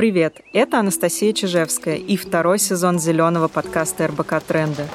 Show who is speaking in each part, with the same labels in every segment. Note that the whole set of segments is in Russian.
Speaker 1: Привет, это Анастасия Чижевская и второй сезон зеленого подкаста РБК «Тренды».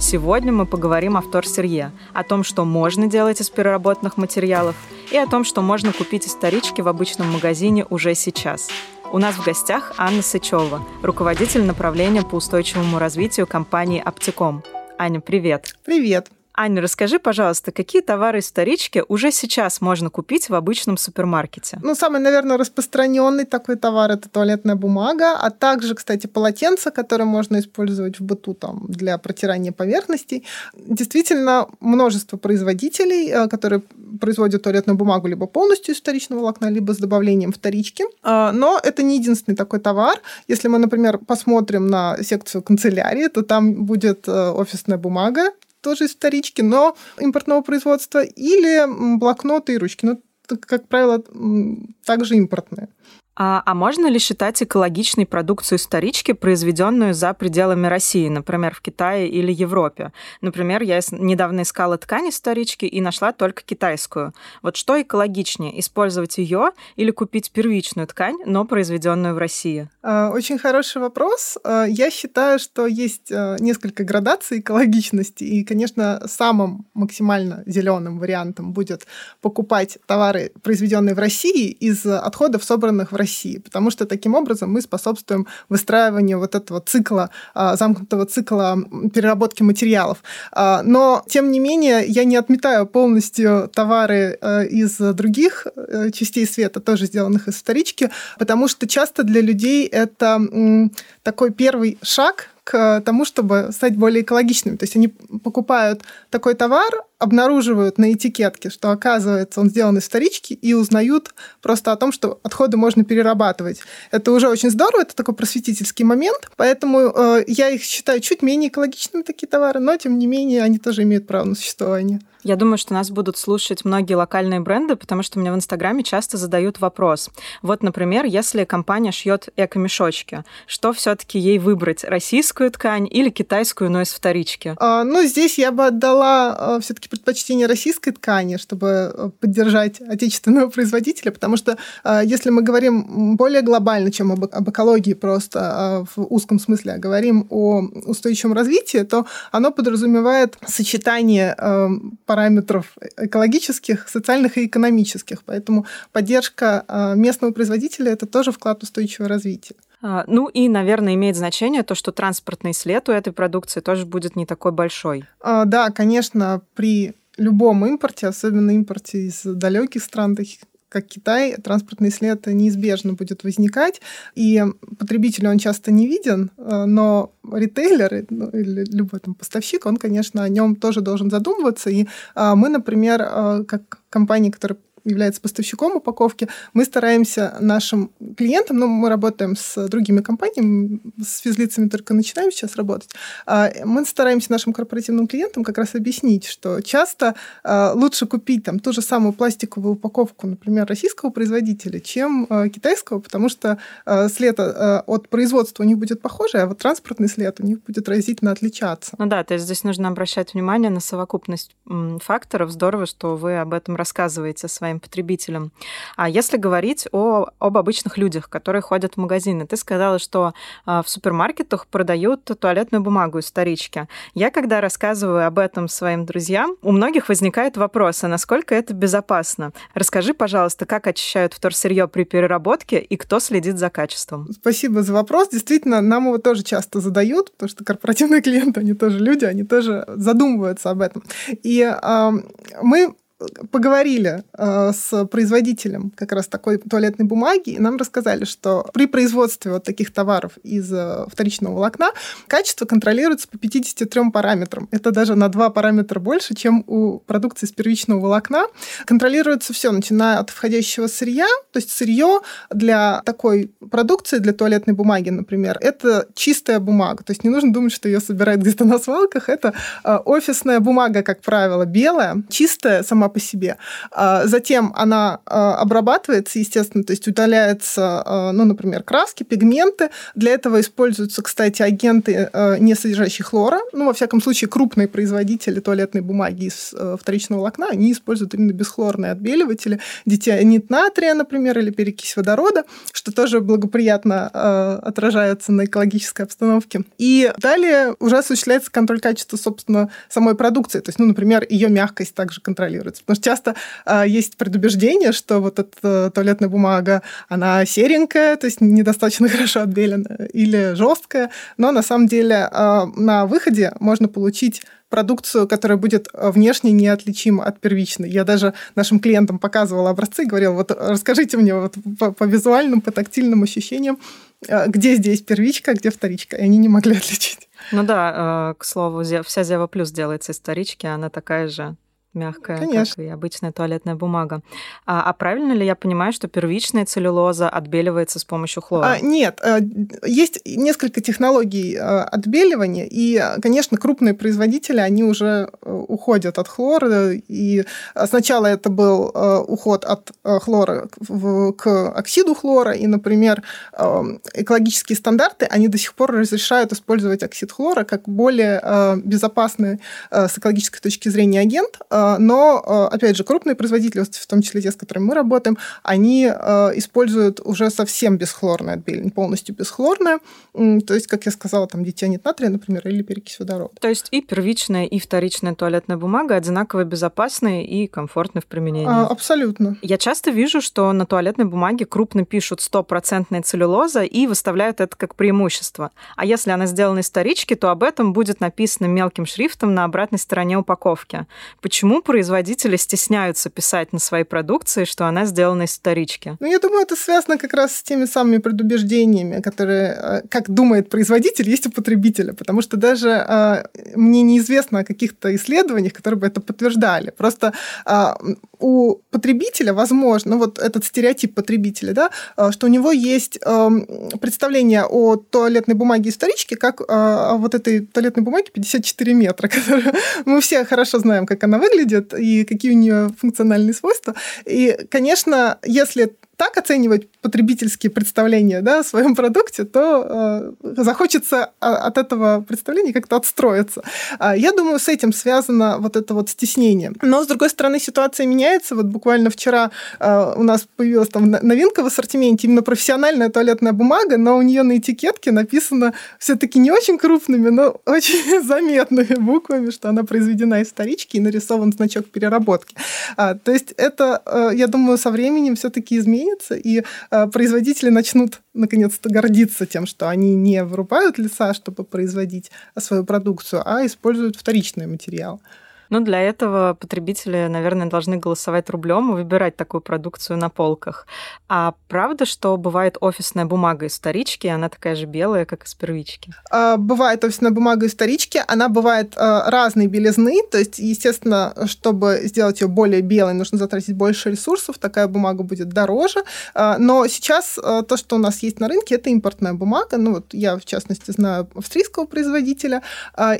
Speaker 1: Сегодня мы поговорим о вторсырье, о том, что можно делать из переработанных материалов, и о том, что можно купить из вторички в обычном магазине уже сейчас. У нас в гостях Анна Сычева, руководитель направления по устойчивому развитию компании «Аптеком». Аня, привет.
Speaker 2: Привет.
Speaker 1: Аня, расскажи, пожалуйста, какие товары из вторички уже сейчас можно купить в обычном супермаркете?
Speaker 2: Ну, самый, наверное, распространенный такой товар это туалетная бумага, а также, кстати, полотенца, которые можно использовать в быту там, для протирания поверхностей. Действительно, множество производителей, э, которые производят туалетную бумагу либо полностью из вторичного волокна, либо с добавлением вторички. А, но это не единственный такой товар. Если мы, например, посмотрим на секцию канцелярии, то там будет э, офисная бумага, из вторички, но импортного производства, или блокноты и ручки. Ну, как правило, также импортные.
Speaker 1: А, а можно ли считать экологичной продукцию вторички, произведенную за пределами России, например, в Китае или Европе? Например, я недавно искала ткань из вторички и нашла только китайскую. Вот что экологичнее, использовать ее или купить первичную ткань, но произведенную в России?
Speaker 2: А, очень хороший вопрос. А, я считаю, что есть а, несколько градаций экологичности, и, конечно, самым максимально зеленым вариантом будет покупать товары, произведенные в России из отходов, собранных в России России, потому что таким образом мы способствуем выстраиванию вот этого цикла, а, замкнутого цикла переработки материалов. А, но, тем не менее, я не отметаю полностью товары э, из других э, частей света, тоже сделанных из вторички, потому что часто для людей это такой первый шаг к тому, чтобы стать более экологичными. То есть они покупают такой товар, обнаруживают на этикетке, что оказывается он сделан из вторички, и узнают просто о том, что отходы можно перерабатывать. Это уже очень здорово, это такой просветительский момент, поэтому э, я их считаю чуть менее экологичными, такие товары, но тем не менее они тоже имеют право на существование.
Speaker 1: Я думаю, что нас будут слушать многие локальные бренды, потому что мне в Инстаграме часто задают вопрос. Вот, например, если компания шьет эко-мешочки, что все-таки ей выбрать, российскую ткань или китайскую, но из вторички?
Speaker 2: А, ну, здесь я бы отдала а, все-таки предпочтение российской ткани, чтобы а, поддержать отечественного производителя, потому что а, если мы говорим более глобально, чем об, об экологии просто а, в узком смысле, а говорим о устойчивом развитии, то оно подразумевает сочетание а, параметров экологических, социальных и экономических. Поэтому поддержка а, местного производителя – это тоже вклад в устойчивое развитие.
Speaker 1: А, ну и, наверное, имеет значение то, что транспортный след у этой продукции тоже будет не такой большой.
Speaker 2: А, да, конечно, при любом импорте, особенно импорте из далеких стран, таких как Китай, транспортный след неизбежно будет возникать, и потребителю он часто не виден, э, но ритейлер ну, или любой там поставщик, он, конечно, о нем тоже должен задумываться. И а, мы, например, э, как компания, которая является поставщиком упаковки, мы стараемся нашим клиентам, ну, мы работаем с другими компаниями, с физлицами только начинаем сейчас работать, а, мы стараемся нашим корпоративным клиентам как раз объяснить, что часто а, лучше купить там ту же самую пластиковую упаковку, например, российского производителя, чем а, китайского, потому что след от производства у них будет похожий, а вот транспортный след у них будет разительно отличаться.
Speaker 1: Ну да, то есть здесь нужно обращать внимание на совокупность факторов. Здорово, что вы об этом рассказываете своим своим потребителям. А если говорить о, об обычных людях, которые ходят в магазины, ты сказала, что а, в супермаркетах продают туалетную бумагу из вторички. Я, когда рассказываю об этом своим друзьям, у многих возникает вопрос, а насколько это безопасно? Расскажи, пожалуйста, как очищают вторсырье при переработке и кто следит за качеством?
Speaker 2: Спасибо за вопрос. Действительно, нам его тоже часто задают, потому что корпоративные клиенты, они тоже люди, они тоже задумываются об этом. И э, мы поговорили э, с производителем как раз такой туалетной бумаги, и нам рассказали, что при производстве вот таких товаров из э, вторичного волокна качество контролируется по 53 параметрам. Это даже на 2 параметра больше, чем у продукции из первичного волокна. Контролируется все, начиная от входящего сырья, то есть сырье для такой продукции, для туалетной бумаги, например, это чистая бумага. То есть не нужно думать, что ее собирают где-то на свалках. Это э, офисная бумага, как правило, белая, чистая, сама по себе. А, затем она а, обрабатывается, естественно, то есть удаляется, а, ну, например, краски, пигменты. Для этого используются, кстати, агенты, не содержащие хлора. Ну, во всяком случае, крупные производители туалетной бумаги из вторичного волокна, они используют именно бесхлорные отбеливатели, дитионит натрия, например, или перекись водорода, что тоже благоприятно отражается на экологической обстановке. И далее уже осуществляется контроль качества, собственно, самой продукции. То есть, ну, например, ее мягкость также контролируется. Потому что часто э, есть предубеждение, что вот эта туалетная бумага, она серенькая, то есть недостаточно хорошо отбеленная, или жесткая. Но на самом деле э, на выходе можно получить продукцию, которая будет внешне неотличима от первичной. Я даже нашим клиентам показывала образцы и говорила, вот расскажите мне вот по, по визуальным, по тактильным ощущениям, где здесь первичка, где вторичка. И они не могли отличить.
Speaker 1: Ну да, к слову, вся Зева Плюс делается из вторички, она такая же мягкая,
Speaker 2: Конечно.
Speaker 1: как и обычная туалетная бумага. А, а правильно ли я понимаю, что первичная целлюлоза отбеливается с помощью хлора?
Speaker 2: А, нет, э, есть несколько технологий э, отбеливания, и, конечно, крупные производители, они уже э, уходят от хлора, и сначала это был уход от хлора к оксиду хлора, и, например, экологические стандарты, они до сих пор разрешают использовать оксид хлора как более безопасный с экологической точки зрения агент, но, а, опять же, крупные производители, в том числе те, с которыми мы работаем, они а, используют уже совсем бесхлорное отбеливание, полностью бесхлорное. То есть, как я сказала, там дитионит натрия, например, или перекись водорода.
Speaker 1: То есть и первичная, и вторичная туалетная бумага одинаково безопасны и комфортны в применении?
Speaker 2: А, абсолютно.
Speaker 1: Я часто вижу, что на туалетной бумаге крупно пишут стопроцентная целлюлоза и выставляют это как преимущество. А если она сделана из вторички, то об этом будет написано мелким шрифтом на обратной стороне упаковки. Почему Почему производители стесняются писать на своей продукции, что она сделана из вторички?
Speaker 2: Ну, я думаю, это связано как раз с теми самыми предубеждениями, которые, э, как думает производитель, есть у потребителя. Потому что даже э, мне неизвестно о каких-то исследованиях, которые бы это подтверждали. Просто э, у потребителя, возможно, ну, вот этот стереотип потребителя, да, э, что у него есть э, представление о туалетной бумаге из вторички, как э, вот этой туалетной бумаге 54 метра, которую мы все хорошо знаем, как она выглядит, выглядит и какие у нее функциональные свойства. И, конечно, если так оценивать потребительские представления да, о своем продукте, то э, захочется от этого представления как-то отстроиться. А я думаю, с этим связано вот это вот стеснение. Но, с другой стороны, ситуация меняется. Вот буквально вчера э, у нас появилась там новинка в ассортименте, именно профессиональная туалетная бумага, но у нее на этикетке написано все-таки не очень крупными, но очень заметными буквами, что она произведена из вторички и нарисован значок переработки. А, то есть это, э, я думаю, со временем все-таки изменится изменится, и э, производители начнут наконец-то гордиться тем, что они не вырубают леса, чтобы производить свою продукцию, а используют вторичный материал.
Speaker 1: Ну, для этого потребители, наверное, должны голосовать рублем и выбирать такую продукцию на полках. А правда, что бывает офисная бумага из вторички, она такая же белая, как из первички?
Speaker 2: А, бывает офисная бумага из вторички, она бывает а, разной белизны, то есть, естественно, чтобы сделать ее более белой, нужно затратить больше ресурсов, такая бумага будет дороже. А, но сейчас то, что у нас есть на рынке, это импортная бумага. Ну, вот я, в частности, знаю австрийского производителя,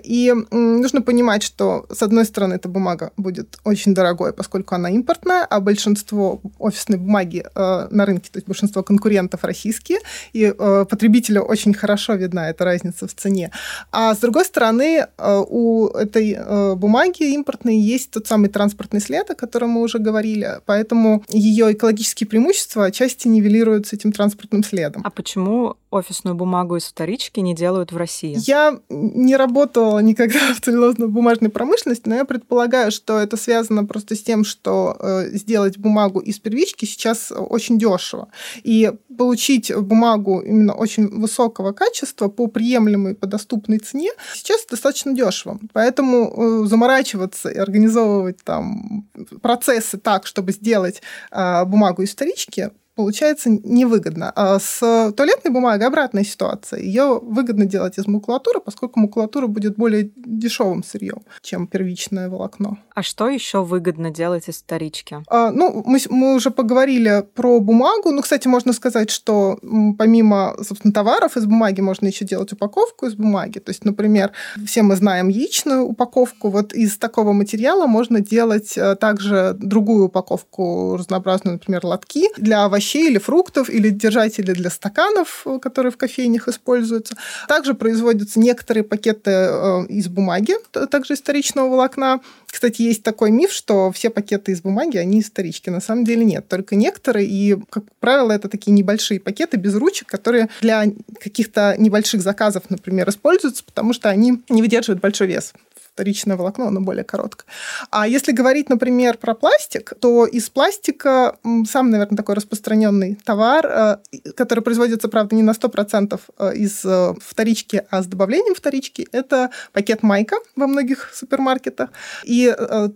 Speaker 2: и нужно понимать, что, с одной стороны, стороны, эта бумага будет очень дорогой, поскольку она импортная, а большинство офисной бумаги э, на рынке, то есть большинство конкурентов российские, и э, потребителю очень хорошо видна эта разница в цене. А с другой стороны, э, у этой э, бумаги импортной есть тот самый транспортный след, о котором мы уже говорили, поэтому ее экологические преимущества отчасти нивелируются этим транспортным следом.
Speaker 1: А почему офисную бумагу из вторички не делают в России?
Speaker 2: Я не работала никогда в целлюлозно-бумажной промышленности, но я предполагаю, что это связано просто с тем, что э, сделать бумагу из первички сейчас очень дешево. И получить бумагу именно очень высокого качества по приемлемой, по доступной цене сейчас достаточно дешево. Поэтому э, заморачиваться и организовывать там процессы так, чтобы сделать э, бумагу из вторички, получается невыгодно. А с туалетной бумагой обратная ситуация. Ее выгодно делать из макулатуры, поскольку макулатура будет более дешевым сырьем, чем первичное волокно.
Speaker 1: А что еще выгодно делать из вторички?
Speaker 2: А, ну, мы, мы уже поговорили про бумагу. Ну, кстати, можно сказать, что помимо, собственно, товаров из бумаги можно еще делать упаковку из бумаги. То есть, например, все мы знаем яичную упаковку. Вот из такого материала можно делать э, также другую упаковку разнообразную, например, лотки для овощей овощей или фруктов, или держатели для стаканов, э, которые в кофейнях используются. Также производятся некоторые пакеты э, из бумаги, также историчного волокна. Кстати, есть такой миф, что все пакеты из бумаги, они исторички. На самом деле нет. Только некоторые, и, как правило, это такие небольшие пакеты без ручек, которые для каких-то небольших заказов, например, используются, потому что они не выдерживают большой вес вторичное волокно, оно более короткое. А если говорить, например, про пластик, то из пластика сам, наверное, такой распространенный товар, э, который производится, правда, не на 100% э, из э, вторички, а с добавлением вторички, это пакет майка во многих супермаркетах. И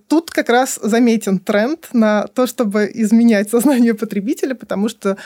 Speaker 2: тут как раз заметен тренд на то, чтобы изменять сознание потребителя, потому что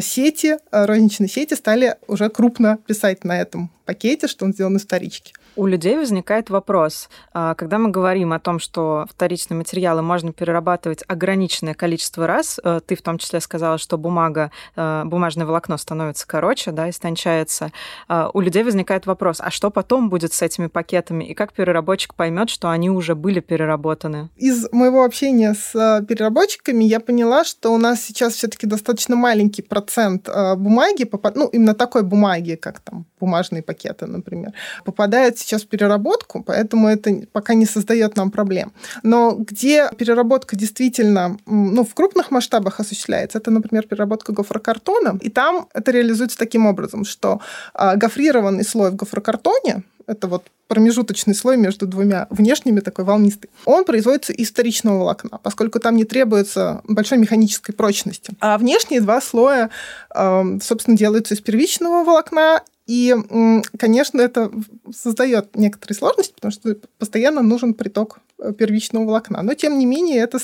Speaker 2: сети, розничные сети стали уже крупно писать на этом пакете, что он сделан из вторички.
Speaker 1: У людей возникает вопрос, а, когда мы говорим о том, что вторичные материалы можно перерабатывать ограниченное количество раз, э, ты в том числе сказала, что бумага, э, бумажное волокно становится короче, да, истончается, а, у людей возникает вопрос, а что потом будет с этими пакетами, и как переработчик поймет, что они уже были переработаны?
Speaker 2: Из моего общения с э, переработчиками я поняла, что у нас сейчас все-таки достаточно маленький процент бумаги, ну, именно такой бумаги, как там бумажные пакеты, например, попадает сейчас переработку, поэтому это пока не создает нам проблем. Но где переработка действительно ну, в крупных масштабах осуществляется, это, например, переработка гофрокартона, и там это реализуется таким образом, что а, гофрированный слой в гофрокартоне, это вот промежуточный слой между двумя внешними, такой волнистый, он производится из вторичного волокна, поскольку там не требуется большой механической прочности. А внешние два слоя, собственно, делаются из первичного волокна и, конечно, это создает некоторые сложности, потому что постоянно нужен приток э, первичного волокна. Но, тем не менее, это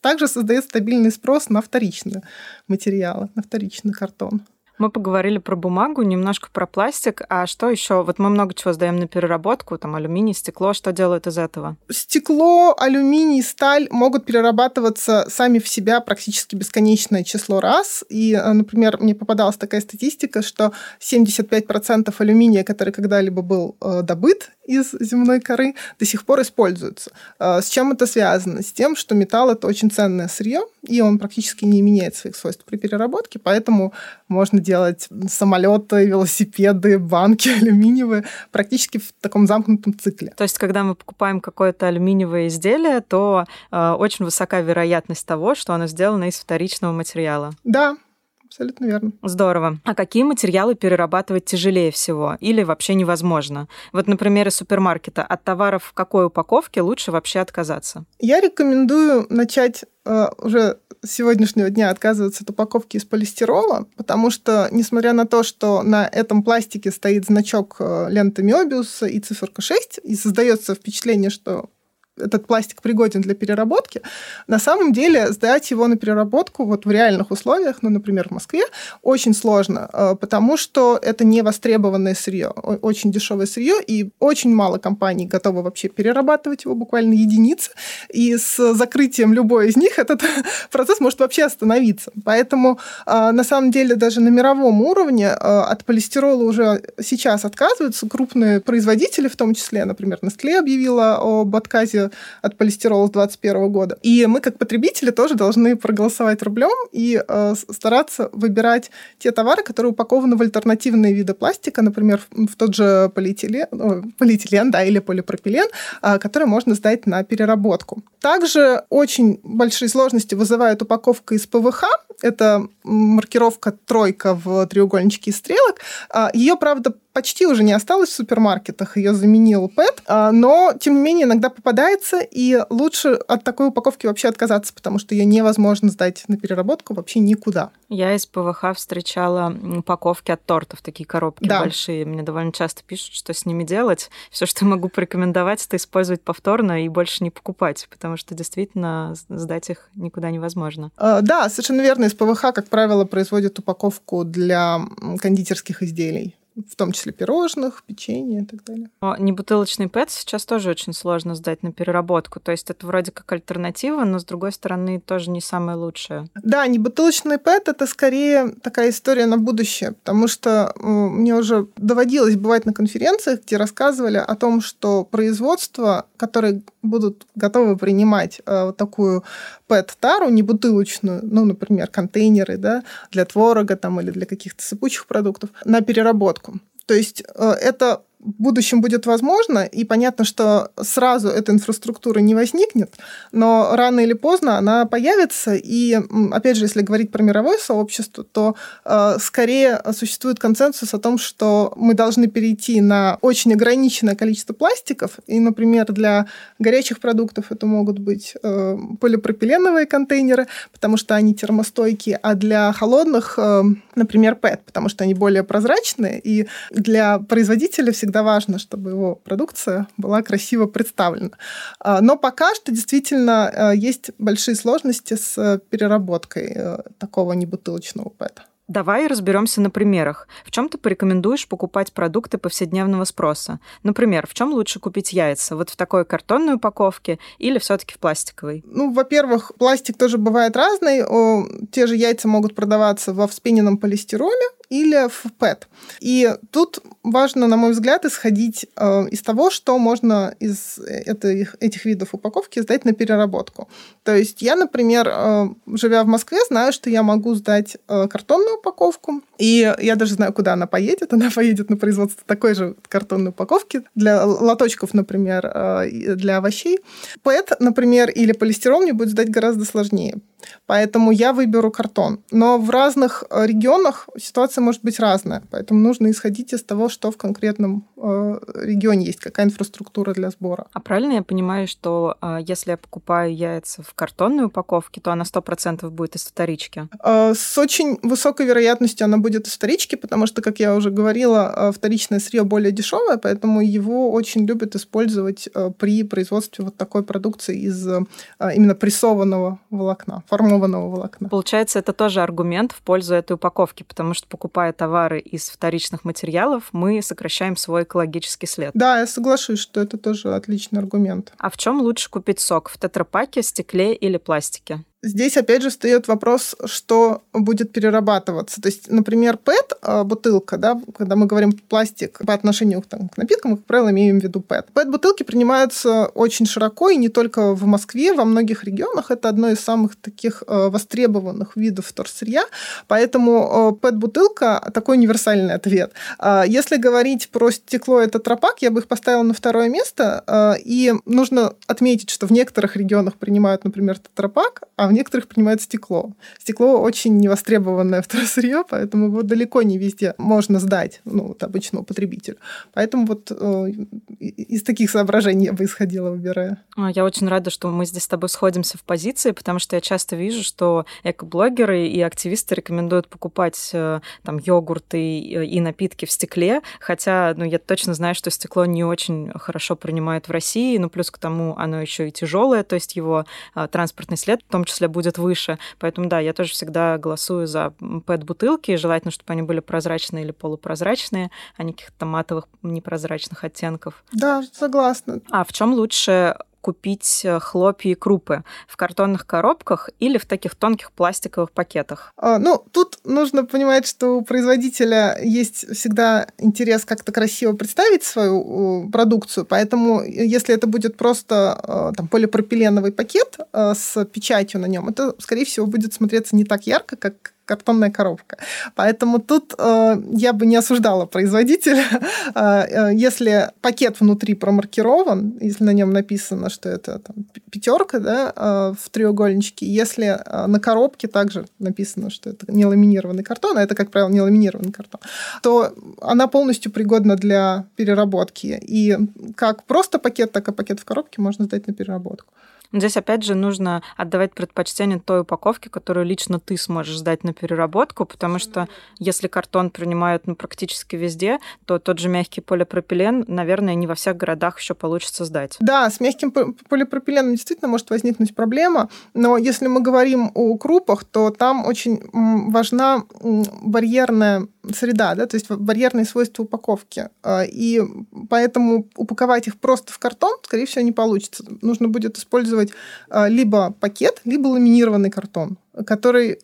Speaker 2: также создает стабильный спрос на вторичные материалы, на вторичный картон.
Speaker 1: Мы поговорили про бумагу, немножко про пластик. А что еще? Вот мы много чего сдаем на переработку, там алюминий, стекло. Что делают из этого?
Speaker 2: Стекло, алюминий, сталь могут перерабатываться сами в себя практически бесконечное число раз. И, э, например, мне попадалась такая статистика, что 75% алюминия, который когда-либо был э, добыт из земной коры, до сих пор используются. Э, с чем это связано? С тем, что металл — это очень ценное сырье, и он практически не меняет своих свойств при переработке, поэтому можно делать самолеты, велосипеды, банки алюминиевые практически в таком замкнутом цикле.
Speaker 1: То есть, когда мы покупаем какое-то алюминиевое изделие, то э, очень высока вероятность того, что оно сделано из вторичного материала.
Speaker 2: Да, абсолютно верно.
Speaker 1: Здорово. А какие материалы перерабатывать тяжелее всего или вообще невозможно? Вот, например, из супермаркета от товаров в какой упаковке лучше вообще отказаться?
Speaker 2: Я рекомендую начать э, уже с сегодняшнего дня отказываться от упаковки из полистирола, потому что, несмотря на то, что на этом пластике стоит значок э, ленты Мёбиуса и циферка 6, и создается впечатление, что этот пластик пригоден для переработки, на самом деле сдать его на переработку вот в реальных условиях, ну, например, в Москве, очень сложно, э, потому что это не востребованное сырье, очень дешевое сырье, и очень мало компаний готовы вообще перерабатывать его, буквально единицы, и с закрытием любой из них этот процесс может вообще остановиться. Поэтому, э, на самом деле, даже на мировом уровне э, от полистирола уже сейчас отказываются крупные производители, в том числе, например, Nestle объявила об отказе от полистирола с 2021 года. И мы, как потребители, тоже должны проголосовать рублем и э, стараться выбирать те товары, которые упакованы в альтернативные виды пластика, например, в, тот же полиэтилен, э, полиэтилен да, или полипропилен, э, который можно сдать на переработку. Также очень большие сложности вызывает упаковка из ПВХ. Это маркировка тройка в треугольничке стрелок. Ее, правда, почти уже не осталось в супермаркетах, ее заменил ПЭТ, а, но, тем не менее, иногда попадается, и лучше от такой упаковки вообще отказаться, потому что ее невозможно сдать на переработку вообще никуда.
Speaker 1: Я из ПВХ встречала упаковки от тортов, такие коробки да. большие. Мне довольно часто пишут, что с ними делать. Все, что могу порекомендовать, это использовать повторно и больше не покупать, потому что действительно сдать их никуда невозможно.
Speaker 2: А, да, совершенно верно. Из ПВХ, как правило, производят упаковку для кондитерских изделий в том числе пирожных, печенья и так далее.
Speaker 1: Но небутылочный ПЭТ сейчас тоже очень сложно сдать на переработку. То есть это вроде как альтернатива, но с другой стороны тоже не самое лучшее.
Speaker 2: Да, небутылочный ПЭТ это скорее такая история на будущее, потому что мне уже доводилось бывать на конференциях, где рассказывали о том, что производство, которые будут готовы принимать э, вот такую ПЭТ-тару, не бутылочную, ну, например, контейнеры да, для творога там, или для каких-то сыпучих продуктов, на переработку. То есть э, это в будущем будет возможно, и понятно, что сразу эта инфраструктура не возникнет, но рано или поздно она появится, и, опять же, если говорить про мировое сообщество, то э, скорее существует консенсус о том, что мы должны перейти на очень ограниченное количество пластиков, и, например, для горячих продуктов это могут быть э, полипропиленовые контейнеры, потому что они термостойкие, а для холодных, э, например, ПЭТ, потому что они более прозрачные, и для производителя всегда всегда важно, чтобы его продукция была красиво представлена. А, но пока что действительно э, есть большие сложности с переработкой э, такого небутылочного ПЭТа.
Speaker 1: Давай разберемся на примерах. В чем ты порекомендуешь покупать продукты повседневного спроса? Например, в чем лучше купить яйца? Вот в такой картонной упаковке или все-таки в пластиковой?
Speaker 2: Ну, во-первых, пластик тоже бывает разный. Те же яйца могут продаваться во вспененном полистироле, или в ПЭТ. И тут важно, на мой взгляд, исходить э, из того, что можно из этих, этих видов упаковки сдать на переработку. То есть я, например, э, живя в Москве, знаю, что я могу сдать э, картонную упаковку, и я даже знаю, куда она поедет. Она поедет на производство такой же картонной упаковки для лоточков, например, э, для овощей. ПЭТ, например, или полистирол мне будет сдать гораздо сложнее. Поэтому я выберу картон. Но в разных э, регионах ситуация может быть разная. Поэтому нужно исходить из того, что в конкретном э, регионе есть, какая инфраструктура для сбора.
Speaker 1: А правильно я понимаю, что э, если я покупаю яйца в картонной упаковке, то она 100% будет из вторички?
Speaker 2: С очень высокой вероятностью она будет из вторички, потому что, как я уже говорила, вторичное сырье более дешевое, поэтому его очень любят использовать при производстве вот такой продукции из именно прессованного волокна формованного волокна.
Speaker 1: Получается, это тоже аргумент в пользу этой упаковки, потому что, покупая товары из вторичных материалов, мы сокращаем свой экологический след.
Speaker 2: Да, я соглашусь, что это тоже отличный аргумент.
Speaker 1: А в чем лучше купить сок? В тетрапаке, стекле или пластике?
Speaker 2: Здесь опять же встает вопрос, что будет перерабатываться. То есть, например, ПЭТ, а, бутылка, да, когда мы говорим пластик по отношению там, к напиткам, мы, как правило, имеем в виду ПЭТ. ПЭТ-бутылки принимаются очень широко, и не только в Москве, во многих регионах. Это одно из самых таких а, востребованных видов вторсырья. Поэтому а, ПЭТ-бутылка такой универсальный ответ. Если говорить про стекло и тетрапак, я бы их поставила на второе место. И нужно отметить, что в некоторых регионах принимают, например, тетрапак, а в некоторых принимают стекло. Стекло очень невостребованное второсырье, поэтому его далеко не везде можно сдать ну, вот, обычному потребителю. Поэтому вот э, из таких соображений я бы исходила, выбирая.
Speaker 1: А, я очень рада, что мы здесь с тобой сходимся в позиции, потому что я часто вижу, что экоблогеры и активисты рекомендуют покупать э, там йогурты и напитки в стекле, хотя ну, я точно знаю, что стекло не очень хорошо принимают в России, ну плюс к тому оно еще и тяжелое, то есть его э, транспортный след в том числе числе будет выше. Поэтому да, я тоже всегда голосую за PET-бутылки, желательно, чтобы они были прозрачные или полупрозрачные, а не каких-то матовых непрозрачных оттенков.
Speaker 2: Да, согласна.
Speaker 1: А в чем лучше купить э, хлопья и крупы в картонных коробках или в таких тонких пластиковых пакетах?
Speaker 2: А, ну, тут нужно понимать, что у производителя есть всегда интерес как-то красиво представить свою продукцию, поэтому э, если это будет просто э, там, полипропиленовый пакет с печатью на нем, это, скорее всего, будет смотреться не так ярко, как картонная коробка. Поэтому тут э, я бы не осуждала производителя. Э, э, если пакет внутри промаркирован, если на нем написано, что это там, пятерка да, э, в треугольничке, если на коробке также написано, что это не ламинированный картон, а это, как правило, не ламинированный картон, то она полностью пригодна для переработки. И как просто пакет, так и пакет в коробке можно сдать на переработку.
Speaker 1: Здесь, опять же, нужно отдавать предпочтение той упаковке, которую лично ты сможешь сдать на переработку, потому что если картон принимают ну, практически везде, то тот же мягкий полипропилен, наверное, не во всех городах еще получится сдать.
Speaker 2: Да, с мягким полипропиленом действительно может возникнуть проблема, но если мы говорим о крупах, то там очень важна барьерная среда, да, то есть барьерные свойства упаковки. А, и поэтому упаковать их просто в картон, скорее всего, не получится. Нужно будет использовать а, либо пакет, либо ламинированный картон, который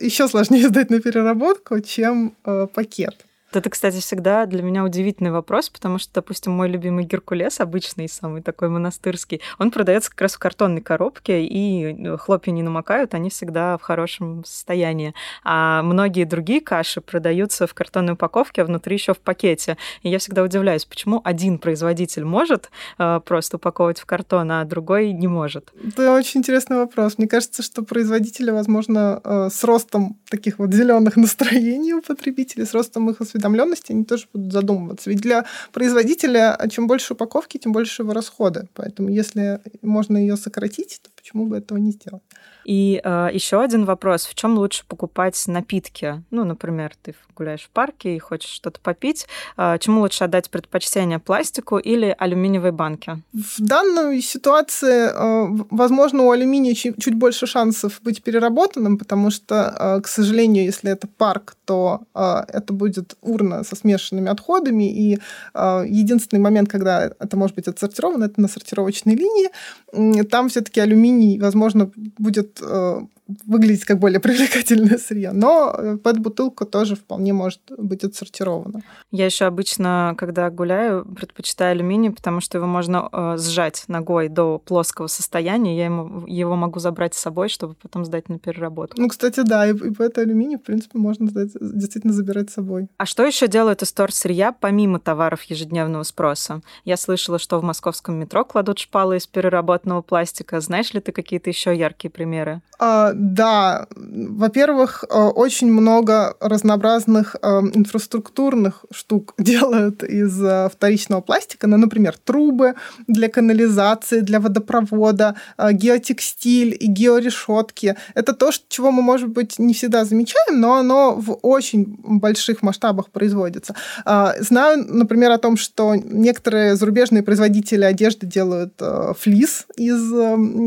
Speaker 2: еще сложнее сдать на переработку, чем а, пакет.
Speaker 1: Это, кстати, всегда для меня удивительный вопрос, потому что, допустим, мой любимый Геркулес, обычный, самый такой монастырский, он продается как раз в картонной коробке, и э, хлопья не намокают, они всегда в хорошем состоянии. А многие другие каши продаются в картонной упаковке, а внутри еще в пакете. И я всегда удивляюсь, почему один производитель может э, просто упаковывать в картон, а другой не может.
Speaker 2: Это очень интересный вопрос. Мне кажется, что производители, возможно, э, с ростом таких вот зеленых настроений у потребителей, с ростом их осведомленности, осведомленности, они тоже будут задумываться. Ведь для производителя а чем больше упаковки, тем больше его расходы. Поэтому если можно ее сократить, то почему бы этого не сделать?
Speaker 1: И э, еще один вопрос. В чем лучше покупать напитки? Ну, например, ты гуляешь в парке и хочешь что-то попить. Э, чему лучше отдать предпочтение, пластику или алюминиевой банке?
Speaker 2: В данной ситуации, э, возможно, у алюминия чуть, чуть больше шансов быть переработанным, потому что, э, к сожалению, если это парк, то э, это будет урна со смешанными отходами, и э, единственный момент, когда это может быть отсортировано, это на сортировочной линии. Там все-таки алюминий, возможно, будет э, выглядеть как более привлекательное сырье, но э, под бутылку тоже вполне может быть отсортировано.
Speaker 1: Я еще обычно, когда гуляю, предпочитаю алюминий, потому что его можно э, сжать ногой до плоского состояния, я ему, его могу забрать с собой, чтобы потом сдать на переработку.
Speaker 2: Ну, кстати, да, и, и по алюминий, в принципе, можно сдать, действительно забирать с собой.
Speaker 1: А что еще делают из сырья помимо товаров ежедневного спроса? Я слышала, что в московском метро кладут шпалы из переработанного пластика. Знаешь ли ты какие-то еще яркие примеры?
Speaker 2: А, да, во-первых, э, очень много разнообразных э, инфраструктурных штук делают из э, вторичного пластика. Ну, например, трубы для канализации, для водопровода, геотекстиль и георешетки. Это то, чего мы, может быть, не всегда замечаем, но оно в очень больших масштабах производится. Знаю, например, о том, что некоторые зарубежные производители одежды делают флис из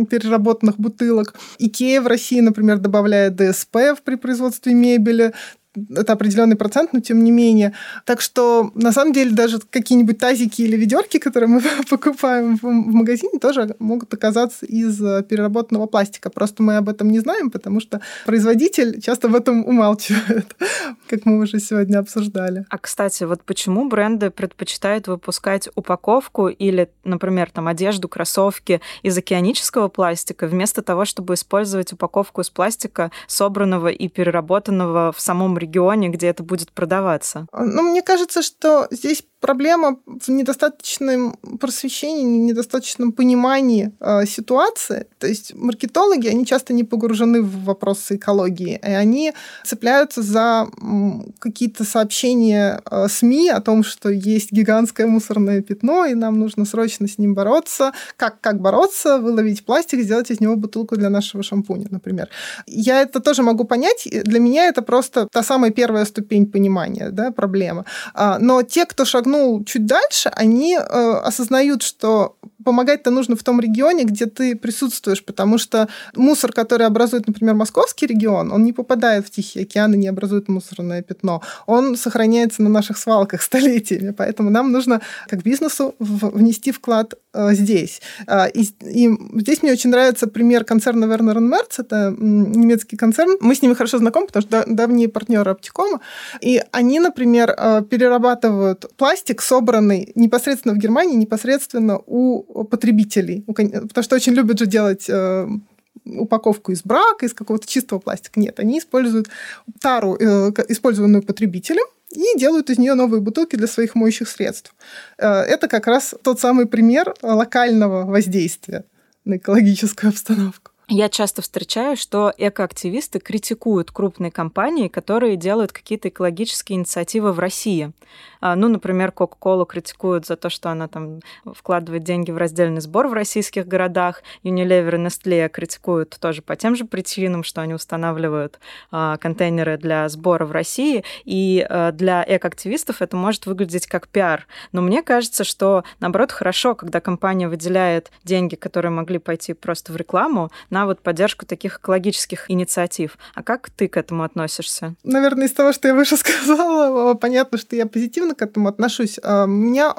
Speaker 2: переработанных бутылок. Икея в России, например, добавляет ДСП при производстве мебели это определенный процент, но тем не менее. Так что, на самом деле, даже какие-нибудь тазики или ведерки, которые мы покупаем в, магазине, тоже могут оказаться из э, переработанного пластика. Просто мы об этом не знаем, потому что производитель часто в этом умалчивает, как мы уже сегодня обсуждали.
Speaker 1: А, кстати, вот почему бренды предпочитают выпускать упаковку или, например, там одежду, кроссовки из океанического пластика, вместо того, чтобы использовать упаковку из пластика, собранного и переработанного в самом регионе, где это будет продаваться?
Speaker 2: Ну, мне кажется, что здесь проблема в недостаточном просвещении, недостаточном понимании э, ситуации. То есть маркетологи, они часто не погружены в вопросы экологии, и они цепляются за какие-то сообщения э, СМИ о том, что есть гигантское мусорное пятно, и нам нужно срочно с ним бороться. Как, как бороться? Выловить пластик, сделать из него бутылку для нашего шампуня, например. Я это тоже могу понять. Для меня это просто та самая первая ступень понимания да, проблемы. А, но те, кто шагнул чуть дальше, они э, осознают, что помогать-то нужно в том регионе, где ты присутствуешь, потому что мусор, который образует, например, московский регион, он не попадает в Тихий океан и не образует мусорное пятно. Он сохраняется на наших свалках столетиями, поэтому нам нужно как бизнесу внести вклад э, здесь. Э, и, и здесь мне очень нравится пример концерна Werner Merz, это немецкий концерн. Мы с ними хорошо знакомы, потому что давние партнеры Оптикома. И они, например, э, перерабатывают пластик, собранный непосредственно в Германии, непосредственно у потребителей, потому что очень любят же делать э, упаковку из брака, из какого-то чистого пластика. Нет, они используют тару, э, использованную потребителем, и делают из нее новые бутылки для своих моющих средств. Это как раз тот самый пример локального воздействия на экологическую обстановку.
Speaker 1: Я часто встречаю, что экоактивисты критикуют крупные компании, которые делают какие-то экологические инициативы в России. А, ну, например, Coca-Cola критикуют за то, что она там вкладывает деньги в раздельный сбор в российских городах. Unilever и Nestle критикуют тоже по тем же причинам, что они устанавливают а, контейнеры для сбора в России. И а, для экоактивистов это может выглядеть как пиар. Но мне кажется, что, наоборот, хорошо, когда компания выделяет деньги, которые могли пойти просто в рекламу, на вот поддержку таких экологических инициатив. А как ты к этому относишься?
Speaker 2: Наверное, из того, что я выше сказала, понятно, что я позитивно к этому отношусь. А, меня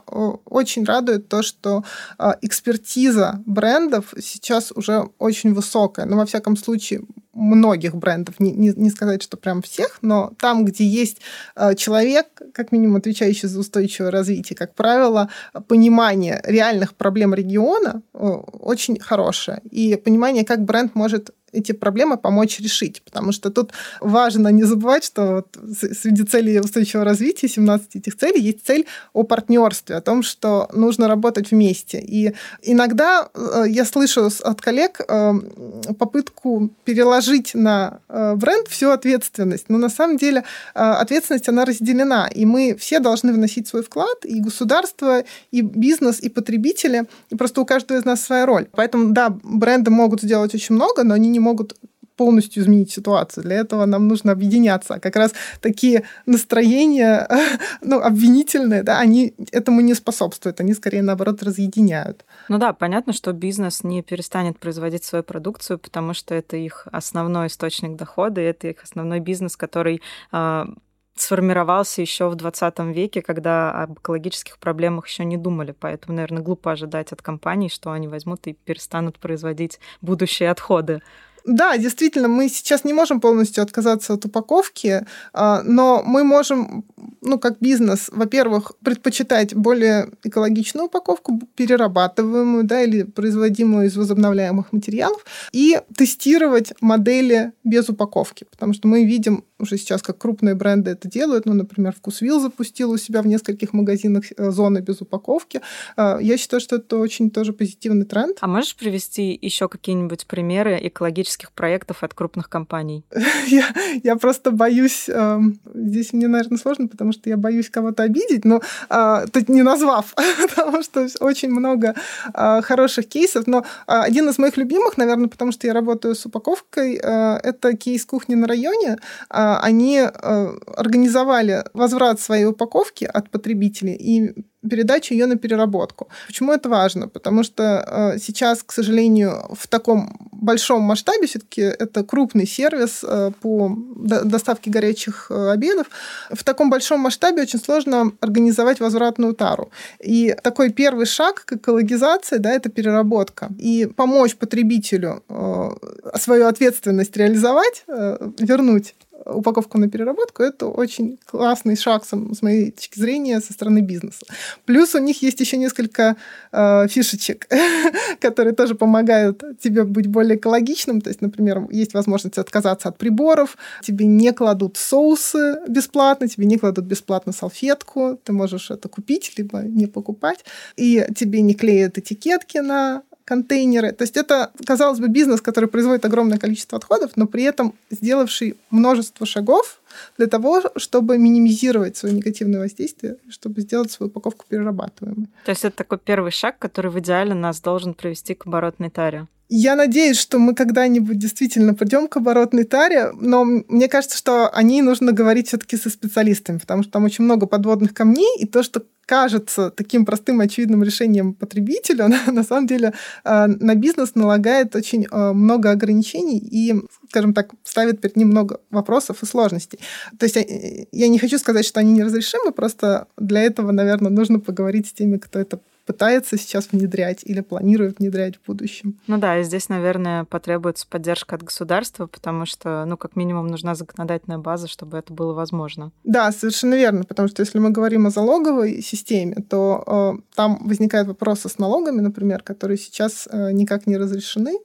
Speaker 2: очень радует то, что а, экспертиза брендов сейчас уже очень высокая. Ну, во всяком случае, многих брендов, не, не, не сказать, что прям всех, но там, где есть а, человек, как минимум отвечающий за устойчивое развитие, как правило, понимание реальных проблем региона очень хорошее. И понимание, как бренд может эти проблемы помочь решить. Потому что тут важно не забывать, что вот среди целей устойчивого развития, 17 этих целей, есть цель о партнерстве, о том, что нужно работать вместе. И иногда э, я слышу от коллег э, попытку переложить на э, бренд всю ответственность. Но на самом деле ответственность, она разделена. И мы все должны вносить свой вклад, и государство, и бизнес, и потребители. И просто у каждого из нас своя роль. Поэтому, да, бренды могут сделать очень много, но они не могут полностью изменить ситуацию. Для этого нам нужно объединяться. А как раз такие настроения, ну, обвинительные, да, они этому не способствуют. Они скорее, наоборот, разъединяют.
Speaker 1: Ну да, понятно, что бизнес не перестанет производить свою продукцию, потому что это их основной источник дохода, и это их основной бизнес, который э, сформировался еще в 20 веке, когда об экологических проблемах еще не думали. Поэтому, наверное, глупо ожидать от компаний, что они возьмут и перестанут производить будущие отходы.
Speaker 2: Да, действительно, мы сейчас не можем полностью отказаться от упаковки, а, но мы можем, ну, как бизнес, во-первых, предпочитать более экологичную упаковку, перерабатываемую, да, или производимую из возобновляемых материалов, и тестировать модели без упаковки, потому что мы видим уже сейчас, как крупные бренды это делают. Ну, например, Вкусвилл запустил у себя в нескольких магазинах э, зоны без упаковки. А, я считаю, что это очень тоже позитивный тренд.
Speaker 1: А можешь привести еще какие-нибудь примеры экологических проектов от крупных компаний?
Speaker 2: я, я просто боюсь... Э, здесь мне, наверное, сложно, потому что я боюсь кого-то обидеть, но э, тут не назвав, потому что очень много э, хороших кейсов. Но э, один из моих любимых, наверное, потому что я работаю с упаковкой, э, это кейс кухни на районе. Э, они э, организовали возврат своей упаковки от потребителей и передачу ее на переработку. Почему это важно? Потому что э, сейчас, к сожалению, в таком большом масштабе, все-таки это крупный сервис э, по доставке горячих э, обедов, в таком большом масштабе очень сложно организовать возвратную тару. И такой первый шаг к экологизации, да, это переработка. И помочь потребителю свою ответственность реализовать, вернуть упаковку на переработку, это очень классный шаг, с моей точки зрения, со стороны бизнеса. Плюс у них есть еще несколько э, фишечек, которые тоже помогают тебе быть более экологичным. То есть, например, есть возможность отказаться от приборов, тебе не кладут соусы бесплатно, тебе не кладут бесплатно салфетку, ты можешь это купить, либо не покупать, и тебе не клеят этикетки на контейнеры. То есть это, казалось бы, бизнес, который производит огромное количество отходов, но при этом сделавший множество шагов для того, чтобы минимизировать свое негативное воздействие, чтобы сделать свою упаковку перерабатываемой.
Speaker 1: То есть это такой первый шаг, который в идеале нас должен привести к оборотной таре.
Speaker 2: Я надеюсь, что мы когда-нибудь действительно придем к оборотной таре, но мне кажется, что о ней нужно говорить все-таки со специалистами, потому что там очень много подводных камней, и то, что кажется таким простым очевидным решением потребителя, на, самом деле э, на бизнес налагает очень э, много ограничений и, скажем так, ставит перед ним много вопросов и сложностей. То есть я, я не хочу сказать, что они неразрешимы, просто для этого, наверное, нужно поговорить с теми, кто это пытается сейчас внедрять или планирует внедрять в будущем.
Speaker 1: Ну да, и здесь, наверное, потребуется поддержка от государства, потому что, ну, как минимум, нужна законодательная база, чтобы это было возможно.
Speaker 2: Да, совершенно верно, потому что если мы говорим о залоговой системе, то э, там возникают вопросы с налогами, например, которые сейчас э, никак не разрешены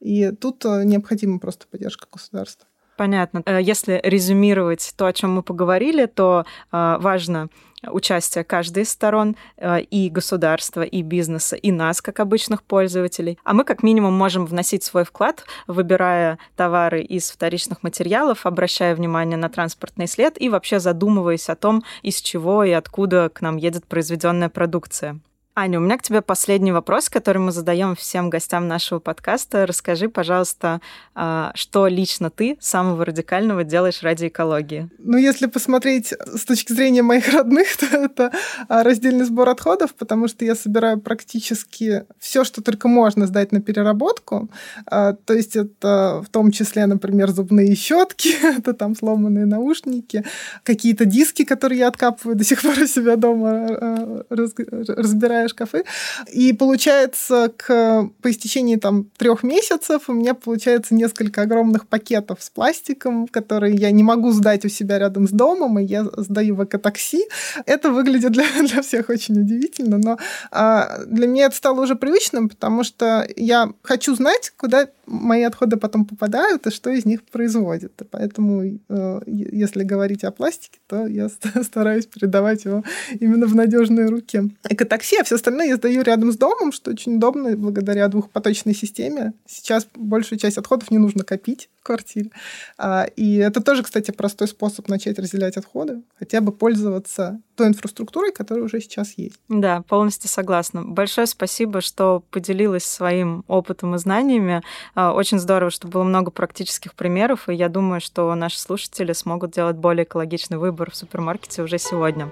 Speaker 2: И тут э, необходима просто поддержка государства.
Speaker 1: Понятно. Э, если резюмировать то, о чем мы поговорили, то э, важно участие каждой из сторон, э, и государства, и бизнеса, и нас, как обычных пользователей. А мы как минимум можем вносить свой вклад, выбирая товары из вторичных материалов, обращая внимание на транспортный след и вообще задумываясь о том, из чего и откуда к нам едет произведенная продукция. Аня, у меня к тебе последний вопрос, который мы задаем всем гостям нашего подкаста. Расскажи, пожалуйста, а, что лично ты самого радикального делаешь ради экологии?
Speaker 2: Ну, если посмотреть с точки зрения моих родных, то это а, раздельный сбор отходов, потому что я собираю практически все, что только можно сдать на переработку. А, то есть это в том числе, например, зубные щетки, это там сломанные наушники, какие-то диски, которые я откапываю до сих пор у себя дома, разбираю разбираю шкафы. И получается, к, по истечении там трех месяцев у меня получается несколько огромных пакетов с пластиком, которые я не могу сдать у себя рядом с домом, и я сдаю в экотакси. Это выглядит для, для всех очень удивительно, но а, для меня это стало уже привычным, потому что я хочу знать, куда мои отходы потом попадают и что из них производят. Поэтому, э, если говорить о пластике, то я стараюсь передавать его именно в надежные руки. Экотакси, а все остальное я сдаю рядом с домом, что очень удобно благодаря двухпоточной системе. Сейчас большую часть отходов не нужно копить в квартире. А, и это тоже, кстати, простой способ начать разделять отходы, хотя бы пользоваться той инфраструктурой, которая уже сейчас есть.
Speaker 1: Да, полностью согласна. Большое спасибо, что поделилась своим опытом и знаниями. А, очень здорово, что было много практических примеров, и я думаю, что наши слушатели смогут делать более экологичный выбор в супермаркете уже сегодня.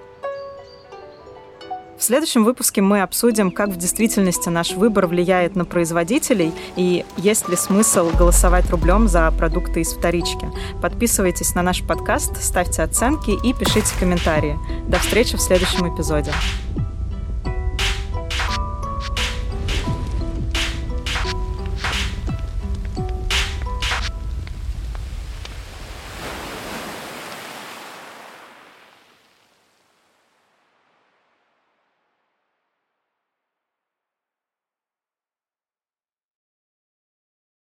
Speaker 1: В следующем выпуске мы обсудим, как в действительности наш выбор влияет на производителей и есть ли смысл голосовать рублем за продукты из вторички. Подписывайтесь на наш подкаст, ставьте оценки и пишите комментарии. До встречи в следующем эпизоде.